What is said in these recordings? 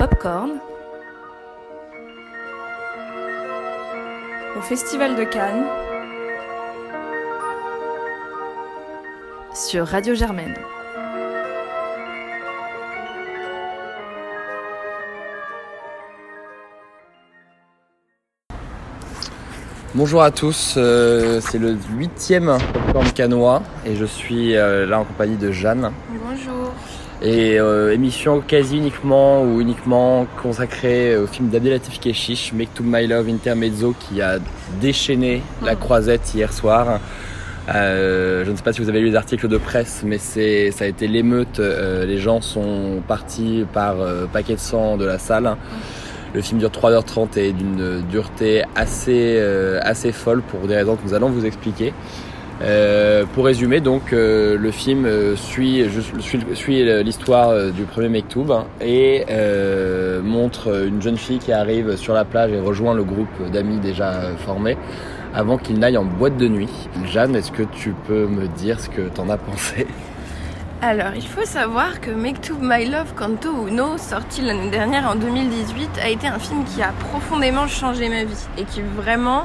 Popcorn, au Festival de Cannes, sur Radio Germaine. Bonjour à tous, euh, c'est le huitième Popcorn Canois et je suis euh, là en compagnie de Jeanne. Et euh, émission quasi uniquement ou uniquement consacrée au film d'Abdelatif Keshish, Make to My Love Intermezzo, qui a déchaîné la croisette hier soir. Euh, je ne sais pas si vous avez lu les articles de presse, mais c'est ça a été l'émeute. Euh, les gens sont partis par euh, paquet de sang de la salle. Le film dure 3h30 et d'une dureté assez, euh, assez folle pour des raisons que nous allons vous expliquer. Euh, pour résumer, donc euh, le film euh, suit, l'histoire du premier Mektoub hein, et montre une jeune fille qui arrive sur la plage et rejoint le groupe d'amis déjà formé avant qu'il n'aille en boîte de nuit. Jeanne, est-ce que tu peux me dire ce que t'en as pensé? Alors, il faut savoir que to My Love Canto Uno, sorti l'année dernière en 2018, a été un film qui a profondément changé ma vie et qui vraiment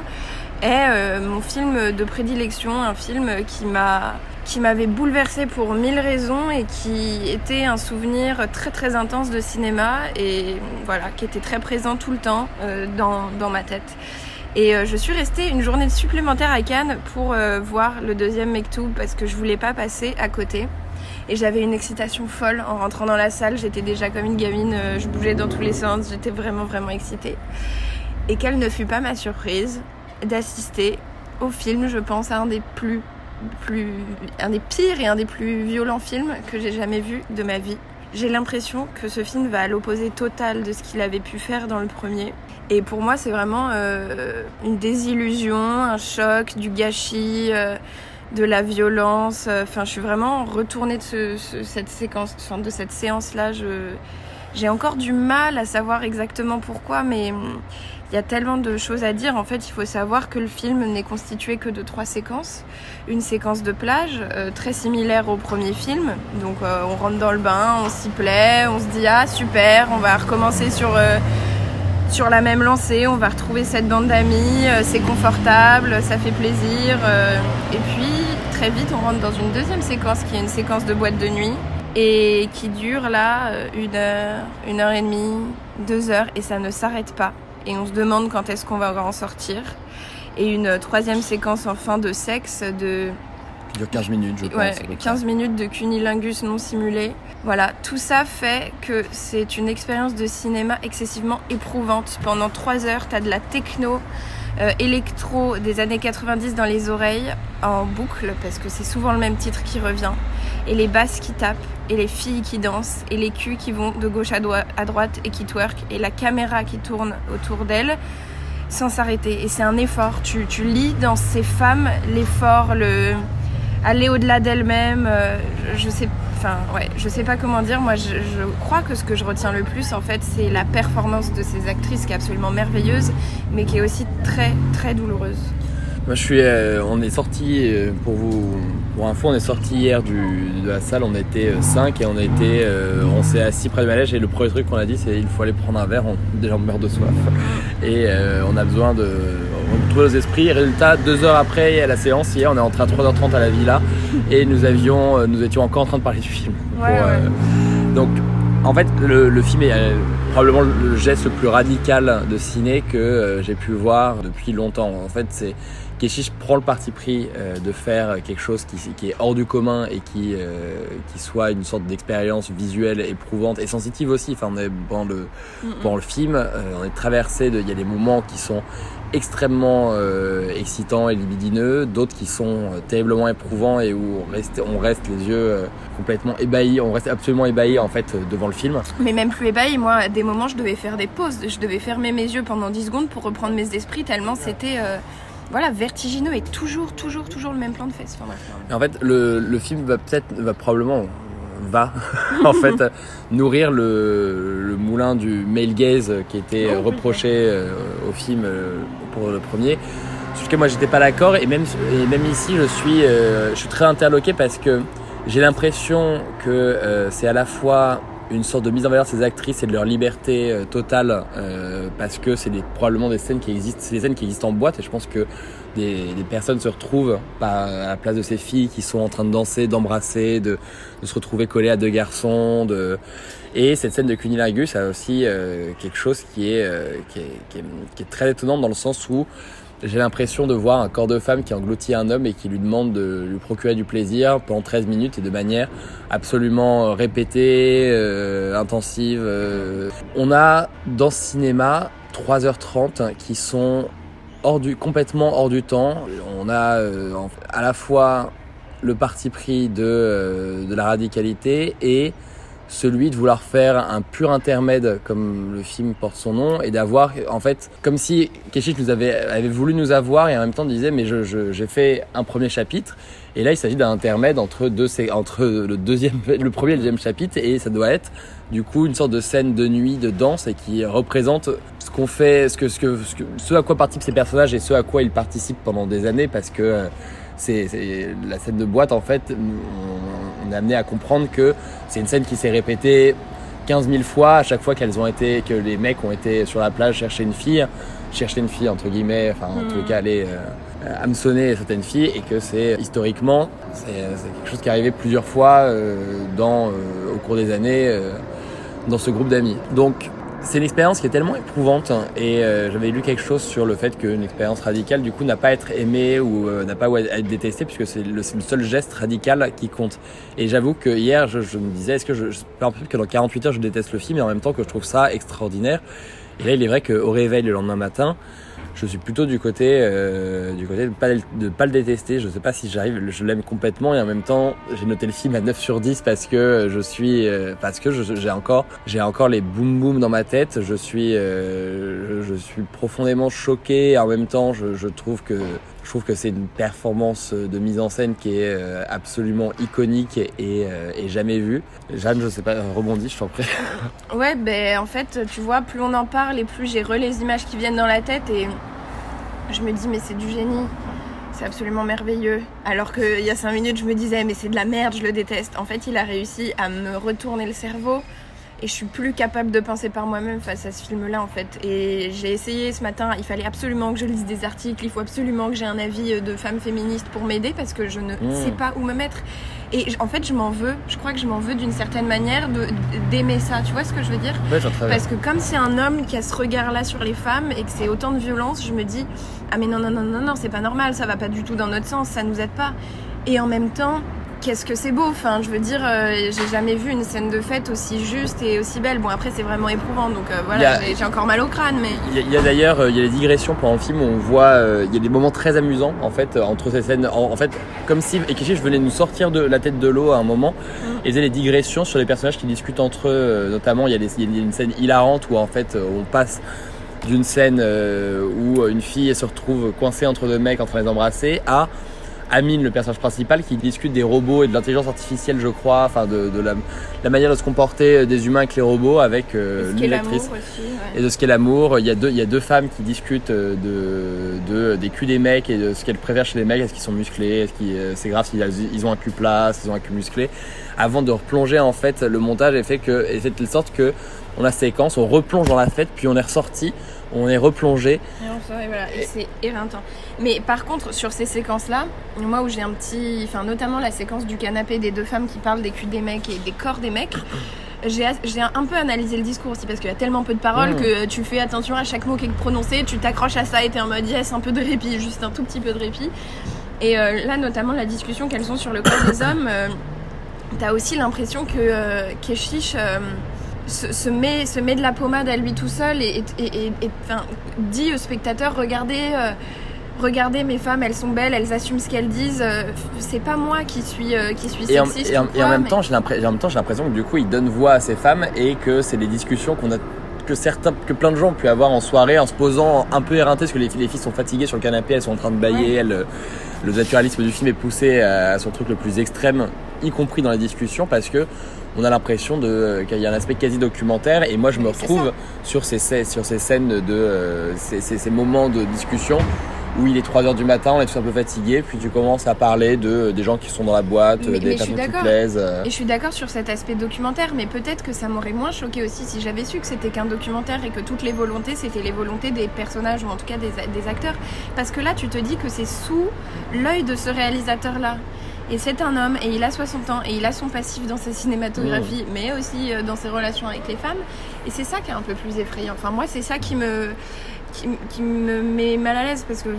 est euh, mon film de prédilection, un film qui m'a qui m'avait bouleversée pour mille raisons et qui était un souvenir très très intense de cinéma et voilà, qui était très présent tout le temps euh, dans, dans ma tête. Et euh, je suis restée une journée supplémentaire à Cannes pour euh, voir le deuxième Mektoub parce que je voulais pas passer à côté. Et j'avais une excitation folle en rentrant dans la salle. J'étais déjà comme une gamine, euh, je bougeais dans tous les sens, j'étais vraiment vraiment excitée. Et quelle ne fut pas ma surprise d'assister au film, je pense, à un des plus, plus, un des pires et un des plus violents films que j'ai jamais vu de ma vie. J'ai l'impression que ce film va à l'opposé total de ce qu'il avait pu faire dans le premier. Et pour moi, c'est vraiment euh, une désillusion, un choc, du gâchis, euh, de la violence. Enfin, je suis vraiment retournée de ce- ce- cette séquence, enfin, de cette séance-là. J'ai encore du mal à savoir exactement pourquoi, mais il y a tellement de choses à dire. En fait, il faut savoir que le film n'est constitué que de trois séquences. Une séquence de plage, euh, très similaire au premier film. Donc, euh, on rentre dans le bain, on s'y plaît, on se dit ah super, on va recommencer sur euh, sur la même lancée, on va retrouver cette bande d'amis, c'est confortable, ça fait plaisir. et puis très vite, on rentre dans une deuxième séquence qui est une séquence de boîte de nuit et qui dure là une heure, une heure et demie, deux heures et ça ne s'arrête pas. Et on se demande quand est-ce qu'on va en sortir. Et une troisième séquence en fin de sexe de Qui dure 15 minutes, je pense. Ouais, à peu près. 15 minutes de cunilingus non simulé. Voilà, tout ça fait que c'est une expérience de cinéma excessivement éprouvante. Pendant 3 heures, t'as de la techno euh, électro des années 90 dans les oreilles en boucle parce que c'est souvent le même titre qui revient. Et les basses qui tapent, et les filles qui dansent, et les culs qui vont de gauche à, droite et qui twerk, et la caméra qui tourne autour d'elles sans s'arrêter. Et c'est un effort. Tu, tu lis dans ces femmes l'effort, le aller au-delà d'elles-mêmes. euh, je, je sais, enfin ouais, je sais pas comment dire. Moi, je, je crois que ce que je retiens le plus, en fait, c'est la performance de ces actrices qui est absolument merveilleuse, mais qui est aussi très très douloureuse. Moi, je suis. euh, on est sorti euh, pour vous. Pour info, on est sorti hier du, de la salle. On était 5 et on était. euh, on s'est assis près du manège et le premier truc qu'on a dit, c'est il faut aller prendre un verre. On, déjà, on meurt de soif et euh, on a besoin de retrouver nos esprits. Résultat, deux heures après à la séance hier, on est rentré à 3h30 à la villa et nous avions, euh, nous étions encore en train de parler du film. Ouais, ouais. donc, en fait, le, le film est euh, probablement le geste le plus radical de ciné que euh, j'ai pu voir depuis longtemps. En fait, c'est Keshish prend le parti pris euh, de faire quelque chose qui, qui est hors du commun et qui, euh, qui soit une sorte d'expérience visuelle éprouvante et sensitive aussi. Enfin, on est pendant le, pendant le film, euh, on est traversé de, il y a des moments qui sont extrêmement excitants et libidineux, d'autres qui sont terriblement éprouvants et où on reste, on reste les yeux complètement ébahis, on reste absolument ébahis en fait devant le film. Mais même plus ébahi, moi, à des moments, je devais faire des pauses. Je devais fermer mes yeux pendant 10 secondes pour reprendre mes esprits, tellement c'était voilà, vertigineux et toujours, toujours, toujours le même plan de fesses. Enfin, en fait, le, le film va peut-être, va probablement, va en fait nourrir le, le moulin du male gaze qui était Oh, reproché euh, au film euh, pour le premier. Sur lequel moi j'étais pas d'accord et même, et même ici je suis, euh, je suis très interloqué parce que j'ai l'impression que c'est à la fois une sorte de mise en valeur de ces actrices et de leur liberté euh, totale euh, parce que c'est des, probablement des scènes qui existent, c'est des scènes qui existent en boîte et je pense que des, des personnes se retrouvent à la place de ces filles qui sont en train de danser, d'embrasser, de, de, se retrouver collées à deux garçons. De... Et cette scène de Cunilingus a aussi euh, quelque chose qui est, euh, qui, est, qui, est, qui est très étonnant dans le sens où j'ai l'impression de voir un corps de femme qui engloutit un homme et qui lui demande de lui procurer du plaisir pendant 13 minutes et de manière absolument répétée, euh, intensive. Euh. On a dans ce cinéma 3h30 qui sont hors du, complètement hors du temps. On a euh, à la fois le parti pris de, euh, de la radicalité et celui de vouloir faire un pur intermède comme le film porte son nom et d'avoir en fait comme si Keshish nous avait, avait voulu nous avoir et en même temps disait mais je, je, j'ai fait un premier chapitre et là il s'agit d'un intermède entre deux entre le deuxième le premier et le deuxième chapitre et ça doit être du coup une sorte de scène de nuit de danse et qui représente ce qu'on fait ce que ce que ce, que, ce à quoi participent ces personnages et ce à quoi ils participent pendant des années parce que c'est, la scène de boîte en fait on, on est amené à comprendre que c'est une scène qui s'est répétée 15 000 fois à chaque fois qu'elles ont été que les mecs ont été sur la plage chercher une fille chercher une fille entre guillemets enfin en tout cas aller euh, hameçonner certaines filles et que c'est historiquement c'est, c'est quelque chose qui est arrivé plusieurs fois euh, dans euh, au cours des années euh, dans ce groupe d'amis. Donc c'est une expérience qui est tellement éprouvante et euh, j'avais lu quelque chose sur le fait qu'une expérience radicale du coup n'a pas à être aimée ou euh, n'a pas à être détestée puisque c'est le, seul geste radical qui compte. Et j'avoue que hier je, me disais est-ce que je, un peu que dans 48 heures je déteste le film et en même temps que je trouve ça extraordinaire. Et là il est vrai qu'au réveil le lendemain matin je suis plutôt du côté euh, du côté de pas de pas le détester. Je sais pas si j'arrive je l'aime complètement et en même temps j'ai noté le film à 9 sur 10 parce que je suis euh, parce que j'ai encore j'ai encore les boum boum dans ma tête. Je suis euh, je, je, suis profondément choqué en même temps je, je trouve que je trouve que c'est une performance de mise en scène qui est euh, absolument iconique euh, et, jamais vue. Jeanne, je sais pas, rebondis, je t'en prie. Ouais, ben en fait, tu vois, plus on en parle et plus j'ai re les images qui viennent dans la tête et je me dis mais c'est du génie. C'est absolument merveilleux. Alors qu'il y a cinq minutes, je me disais mais c'est de la merde, je le déteste. En fait, il a réussi à me retourner le cerveau et je suis plus capable de penser par moi-même face à ce film-là en fait. Et j'ai essayé ce matin, il fallait absolument que je lise des articles, il faut absolument que j'ai un avis de femme féministe pour m'aider parce que je ne mmh. sais pas où me mettre. Et en fait, je m'en veux, je crois que je m'en veux d'une certaine manière d'aimer ça, tu vois ce que je veux dire? Ouais, Parce que comme c'est un homme qui a ce regard-là sur les femmes et que c'est autant de violence, je me dis ah mais non non non non non, c'est pas normal, ça va pas du tout dans notre sens, ça nous aide pas. Et en même temps, qu'est-ce que c'est beau. Enfin je veux dire euh, j'ai jamais vu une scène de fête aussi juste et aussi belle. Bon après c'est vraiment éprouvant donc euh, voilà j'ai encore mal au crâne mais il y a, a d'ailleurs euh, il y a des digressions pendant le film où on voit il y a des moments très amusants en fait entre ces scènes. En, en fait comme si Ekichi je venais nous sortir de la tête de l'eau à un moment mm. et il y a des digressions sur les personnages qui discutent entre eux notamment il y a, des, il y a une scène hilarante où en fait on passe d'une scène où une fille se retrouve coincée entre deux mecs en train de les embrasser à Amine, le personnage principal, qui discute des robots et de l'intelligence artificielle, je crois, enfin de, de la, la, manière de se comporter des humains avec les robots, avec euh, une actrice ouais. et de ce qu'est l'amour. Il y a deux, il y a deux femmes qui discutent de, de des culs des mecs et de ce qu'elles préfèrent chez les mecs. Est-ce qu'ils sont musclés? Est-ce qu'ils, c'est grave s'ils ils ont un cul plat, s'ils ont un cul musclé? Avant de replonger, en fait, le montage est fait que, est fait de sorte que on a séquence, on replonge dans la fête, puis on est ressorti, on est replongé. Et, et voilà, et c'est éreintant. Mais par contre, sur ces séquences-là, moi où j'ai un petit. Enfin, notamment la séquence du canapé des deux femmes qui parlent des culs des mecs et des corps des mecs. J'ai un peu analysé le discours aussi parce qu'il y a tellement peu de paroles mmh. que tu fais attention à chaque mot qui est prononcé, tu t'accroches à ça et t'es en mode yes, un peu de répit, juste un tout petit peu de répit. Et euh, là, notamment la discussion qu'elles ont sur le corps des hommes, euh, t'as aussi l'impression que euh, Keshish se, se, met, se met de la pommade à lui tout seul et, et, et, et enfin, dit au spectateur regardez, euh, regardez mes femmes, elles sont belles, elles assument ce qu'elles disent. Euh, c'est pas moi qui suis, euh, qui suis sexiste. Et en, quoi, en même mais... temps, j'ai l'impression que du coup, il donne voix à ces femmes et que c'est des discussions qu'on a que certains, que plein de gens ont pu avoir en soirée en se posant un peu éreintés parce que les, les filles sont fatiguées sur le canapé, elles sont en train de bailler, ouais. elles, le naturalisme du film est poussé à son truc le plus extrême, y compris dans les discussions, parce que on a l'impression de qu'il y a un aspect quasi documentaire et moi je me retrouve sur ces sur ces scènes de euh, ces, ces, ces, moments de discussion où il est 3h du matin, on est tous un peu fatigués, puis tu commences à parler de des gens qui sont dans la boîte, Mais- des mais personnes qui te plaisent. euh. Et je suis d'accord sur cet aspect documentaire, mais peut-être que ça m'aurait moins choqué aussi si j'avais su que c'était qu'un documentaire et que toutes les volontés, c'était les volontés des personnages ou en tout cas des, des acteurs. Parce que là, tu te dis que c'est sous l'œil de ce réalisateur-là. Et c'est un homme, et il a 60 ans, et il a son passif dans sa cinématographie, mais aussi euh, dans ses relations avec les femmes. Et c'est ça qui est un peu plus effrayant. Enfin, moi, c'est ça qui me, qui, me met mal à l'aise, parce que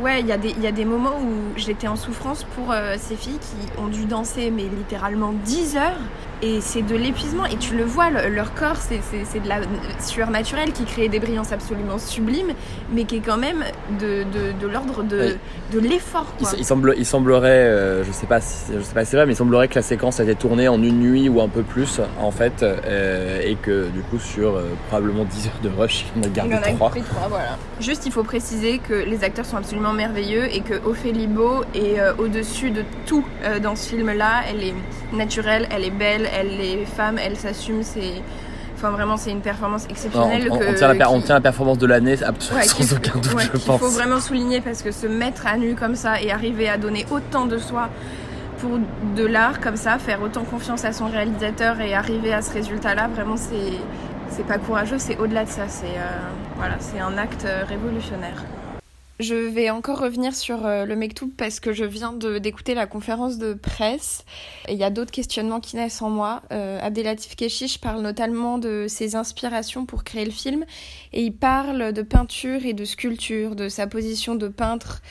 ouais, il y, a des- il y a des moments où j'étais en souffrance pour euh, ces filles qui ont dû danser, mais littéralement 10 heures. Et c'est de l'épuisement. Et tu le vois, le- leur corps, c'est c'est- c'est de la sueur naturelle qui crée des brillances absolument sublimes, mais qui est quand même de, de, de l'ordre de, Oui. de l'effort. Il, quoi. il semble, il semblerait, euh, je sais pas, si, je sais pas si c'est vrai, mais il semblerait que la séquence a été tournée en une nuit ou un peu plus en fait, euh, et que du coup sur euh, probablement 10 heures de rush, il en a Il gardé en a 3. pris trois, voilà. Juste, il faut préciser que les acteurs sont absolument merveilleux et que Ophélie Beau est au-dessus de tout dans ce film-là. Elle est naturelle, elle est belle, elle est femme, elle s'assume. C'est, enfin vraiment, c'est une performance On, exceptionnelle. on- que- on tient la, per- on qui- tient la performance de l'année Ouais, sans aucun doute, ouais, je pense. faut vraiment souligner parce que se mettre à nu comme ça et arriver à donner autant de soi pour de l'art comme ça, faire autant confiance à son réalisateur et arriver à ce résultat-là, vraiment c'est c'est pas courageux, c'est au-delà de ça, c'est euh, voilà, c'est un acte euh, révolutionnaire. Je vais encore revenir sur euh, le Mektoub parce que je viens d'écouter la conférence de presse et il y a d'autres questionnements qui naissent en moi. Euh, Abdelatif Keshish parle notamment de ses inspirations pour créer le film et il parle de peinture et de sculpture, de sa position de peintre,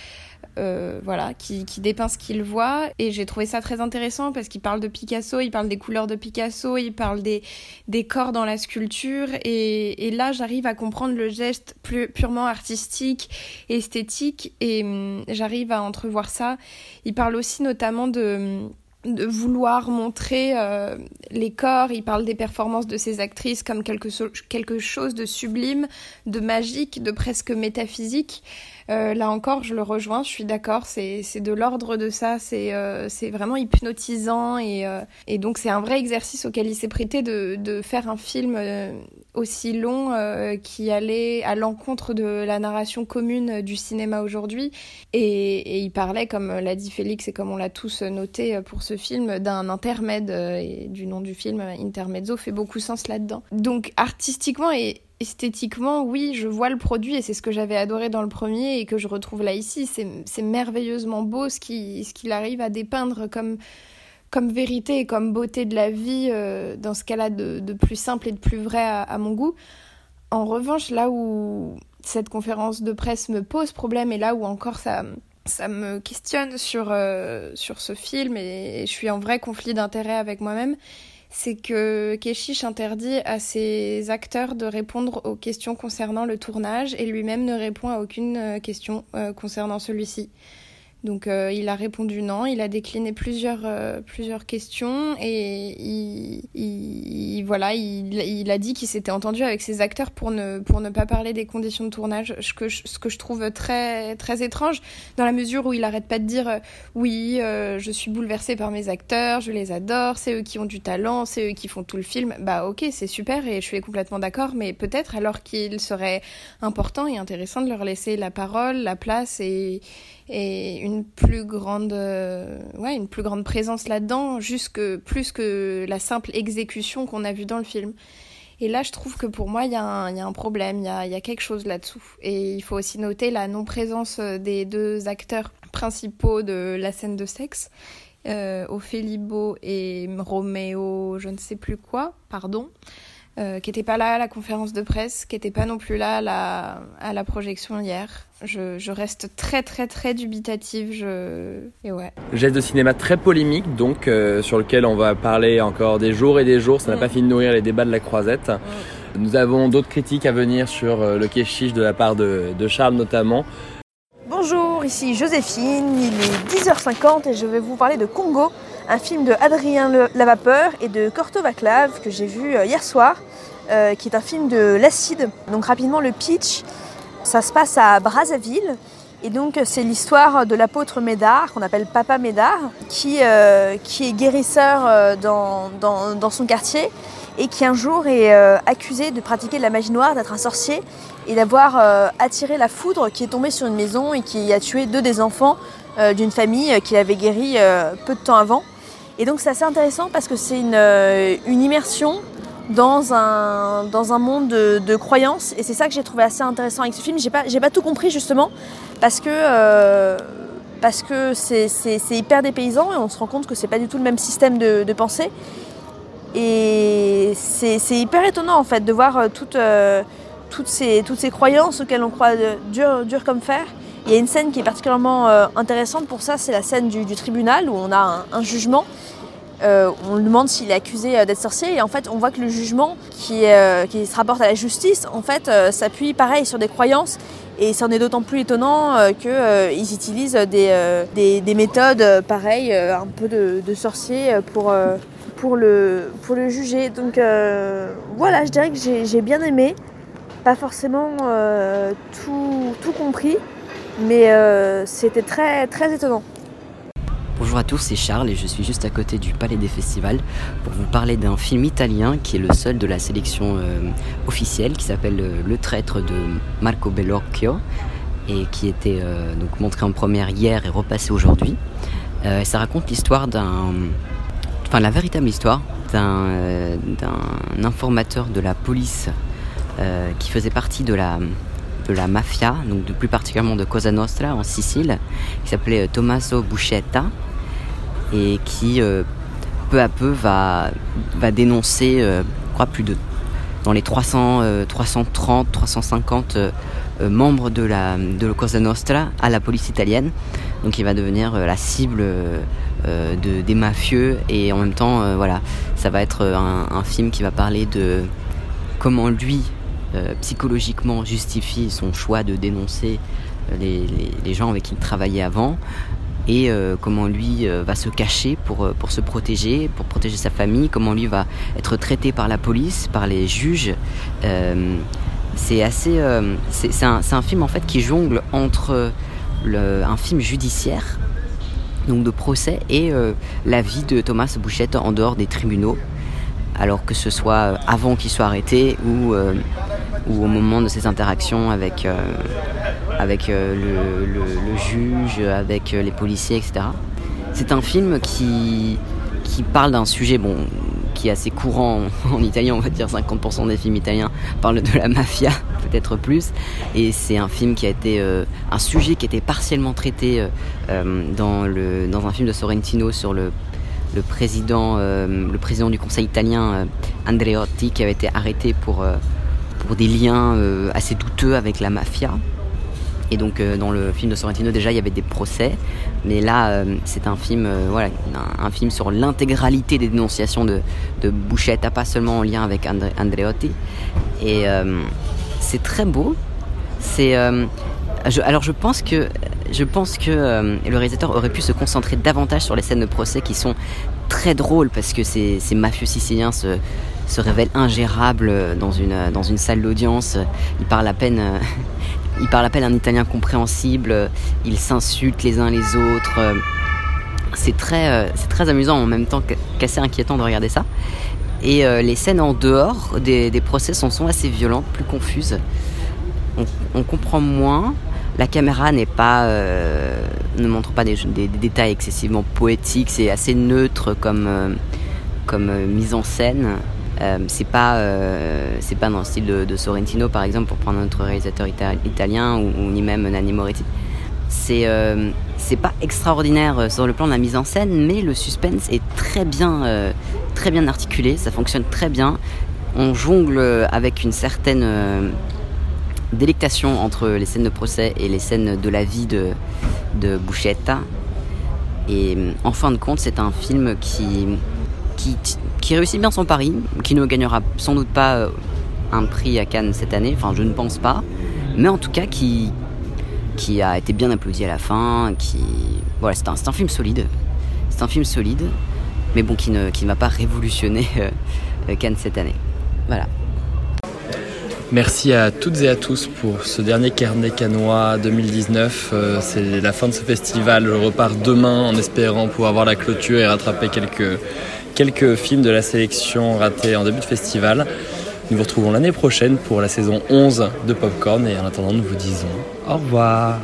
euh, voilà, qui, qui dépeint ce qu'il voit. Et j'ai trouvé ça très intéressant parce qu'il parle de Picasso, il parle des couleurs de Picasso, il parle des, des corps dans la sculpture. Et, et là, j'arrive à comprendre le geste plus, purement artistique, esthétique, et hum, j'arrive à entrevoir ça. Il parle aussi notamment de de vouloir montrer euh, les corps, il parle des performances de ces actrices comme quelque, quelque chose de sublime, de magique, de presque métaphysique. Euh, là encore, je le rejoins, je suis d'accord, c'est de l'ordre de ça, c'est euh, vraiment hypnotisant et, euh, et donc c'est un vrai exercice auquel il s'est prêté de, de faire un film euh, aussi long euh, qui allait à l'encontre de la narration commune du cinéma aujourd'hui. Et, il parlait, comme l'a dit Félix et comme on l'a tous noté pour ce film, d'un intermède euh, et du nom du film, Intermezzo, fait beaucoup sens là-dedans. Donc artistiquement et esthétiquement, oui, je vois le produit et c'est ce que j'avais adoré dans le premier et que je retrouve là ici. C'est merveilleusement beau ce qu'il arrive à dépeindre comme comme vérité et comme beauté de la vie euh, dans ce cas-là de, plus simple et de plus vrai à, mon goût. En revanche, là où cette conférence de presse me pose problème et là où encore ça, me questionne sur, euh, sur ce film et, je suis en vrai conflit d'intérêt avec moi-même, c'est que Keshish interdit à ses acteurs de répondre aux questions concernant le tournage et lui-même ne répond à aucune euh, question concernant celui-ci. Donc euh, il a répondu non, il a décliné plusieurs, euh, plusieurs questions et il, il- il- voilà, il, il a dit qu'il s'était entendu avec ses acteurs pour ne, pour ne pas parler des conditions de tournage, ce que je, ce que je trouve très, très étrange dans la mesure où il arrête pas de dire euh, oui, euh, je suis bouleversé par mes acteurs, je les adore, c'est eux qui ont du talent, c'est eux qui font tout le film. Bah ok, c'est super et je suis complètement d'accord, mais peut-être alors qu'il serait important et intéressant de leur laisser la parole, la place et et une plus grande euh, ouais une plus grande présence là-dedans jusque plus que la simple exécution qu'on a vue dans le film. Et là je trouve que pour moi il y, a un- problème il y a, il y a quelque chose là-dessous. Et il faut aussi noter la non-présence euh, des deux acteurs principaux de la scène de sexe euh, Ophélie Beau et Roméo je ne sais plus quoi pardon euh, qui n'était pas là à la conférence de presse, qui n'était pas non plus là à la, à la projection hier. Je, je reste très très très dubitative. Je... Et ouais. Geste de cinéma très polémique, donc euh, sur lequel on va parler encore des jours et des jours. Ça n'a Mm. pas fini de nourrir les débats de la croisette. Nous avons d'autres critiques à venir sur euh, le Keshish de la part de, de Charles notamment. Bonjour, ici Joséphine, il est 10h50 et je vais vous parler de Congo, un film de Adrien Lavapeur et de Corto Vaclav que j'ai vu euh, hier soir, euh, qui est un film de l'acide. Donc rapidement le pitch, ça se passe à Brazzaville. Et donc c'est l'histoire de l'apôtre Médard, qu'on appelle Papa Médard, qui, euh, est guérisseur dans son quartier et qui un jour est accusé de pratiquer de la magie noire, d'être un sorcier et d'avoir attiré la foudre qui est tombée sur une maison et qui a tué deux des enfants d'une famille qu'il avait guéri peu de temps avant. Et donc c'est assez intéressant parce que c'est une, immersion dans un, monde de, croyances. Et c'est ça que j'ai trouvé assez intéressant avec ce film. J'ai pas, pas tout compris justement parce que, euh, parce que c'est, hyper dépaysant et on se rend compte que c'est pas du tout le même système de, pensée. Et c'est, hyper étonnant en fait de voir euh, toutes, euh, toutes, ces, toutes ces croyances auxquelles on croit dur, dur comme fer. Il y a une scène qui est particulièrement intéressante pour ça, c'est la scène du, tribunal où on a un jugement euh, on lui demande s'il est accusé euh, d'être sorcier et en fait on voit que le jugement qui, euh, se rapporte à la justice en fait s'appuie pareil sur des croyances et c'en est d'autant plus étonnant qu'ils utilisent des, méthodes pareilles, un peu de, de sorcier pour, pour, le, pour le juger. Donc voilà, je dirais que j'ai bien aimé, pas forcément tout, tout compris, mais c'était très, très étonnant. Bonjour à tous, c'est Charles et je suis juste à côté du Palais des Festivals pour vous parler d'un film italien qui est le seul de la sélection euh, officielle qui s'appelle euh, Le traître de Marco Bellocchio et qui était euh, donc montré en première hier et repassé aujourd'hui. ça raconte l'histoire d'un. Enfin, la véritable histoire d'un informateur de la police qui faisait partie de la, mafia, donc de, plus particulièrement de Cosa Nostra en Sicile, qui s'appelait Tommaso Buscetta et qui euh, peu à peu va, dénoncer, euh, je crois, plus de dans les 300, 330, 350 membres de la de Cosa Nostra à la police italienne. Donc il va devenir euh, la cible de, des mafieux et en même temps, voilà, ça va être un, film qui va parler de comment lui psychologiquement justifie son choix de dénoncer les, les, gens avec qui il travaillait avant, et euh, comment lui euh, va se cacher pour, euh, pour se protéger, pour protéger sa famille, comment lui va être traité par la police, par les juges. c'est assez, c'est un, un, film en fait qui jongle entre le, un film judiciaire, donc de procès, et la vie de Thomas Bouchette en dehors des tribunaux, alors que ce soit avant qu'il soit arrêté ou, ou au moment de ses interactions avec avec euh, le, juge, avec euh, les policiers, etc. C'est un film qui, qui parle d'un sujet bon, qui est assez courant en italien, on va dire 50% des films italiens parlent de la mafia, peut-être plus. Et c'est un film qui a été euh, un sujet qui été partiellement traité dans, le, dans un film de Sorrentino sur le, le président, le président du conseil italien Andreotti qui avait été arrêté pour, pour des liens assez douteux avec la mafia. Et donc euh, dans le film de Sorrentino déjà il y avait des procès, mais là euh, c'est un film euh, voilà un, film sur l'intégralité des dénonciations de, de Bouchetta, pas seulement en lien avec Andreotti. Et c'est très beau. C'est alors je pense que que le réalisateur aurait pu se concentrer davantage sur les scènes de procès qui sont très drôles parce que ces, mafieux siciliens se, révèlent ingérables dans une, salle d'audience. Ils parlent à peine, il parle à peine un italien compréhensible, ils s'insultent les uns les autres. C'est très, euh, c'est très amusant en même temps qu'assez inquiétant de regarder ça. Et euh, les scènes en dehors des, procès sont, sont, assez violentes, plus confuses. On, comprend moins. La caméra n'est pas, euh, ne montre pas des, détails excessivement poétiques. C'est assez neutre comme, comme mise en scène. Euh, c'est pas euh, c'est pas dans le style de, Sorrentino par exemple pour prendre un autre réalisateur italien ou, ni même Nanni Moretti. C'est euh, c'est pas extraordinaire sur le plan de la mise en scène, mais le suspense est très bien très bien articulé, ça fonctionne très bien. On jongle avec une certaine délectation entre les scènes de procès et les scènes de la vie de, de Buscetta. Et en fin de compte, c'est un film qui, qui, qui réussit bien son pari, qui ne gagnera sans doute pas euh, un prix à Cannes cette année, enfin je ne pense pas, mais en tout cas qui, qui a été bien applaudi à la fin, qui... Voilà, c'est un, un, film solide, c'est un film solide, mais bon, qui ne, qui m'a pas révolutionné euh, Cannes cette année. Voilà. Merci à toutes et à tous pour ce dernier carnet canois 2019. Euh, c'est la fin de ce festival. Je repars demain en espérant pouvoir voir la clôture et rattraper quelques, quelques films de la sélection ratés en début de festival. Nous vous retrouvons l'année prochaine pour la saison 11 de Popcorn et en attendant nous vous disons au revoir.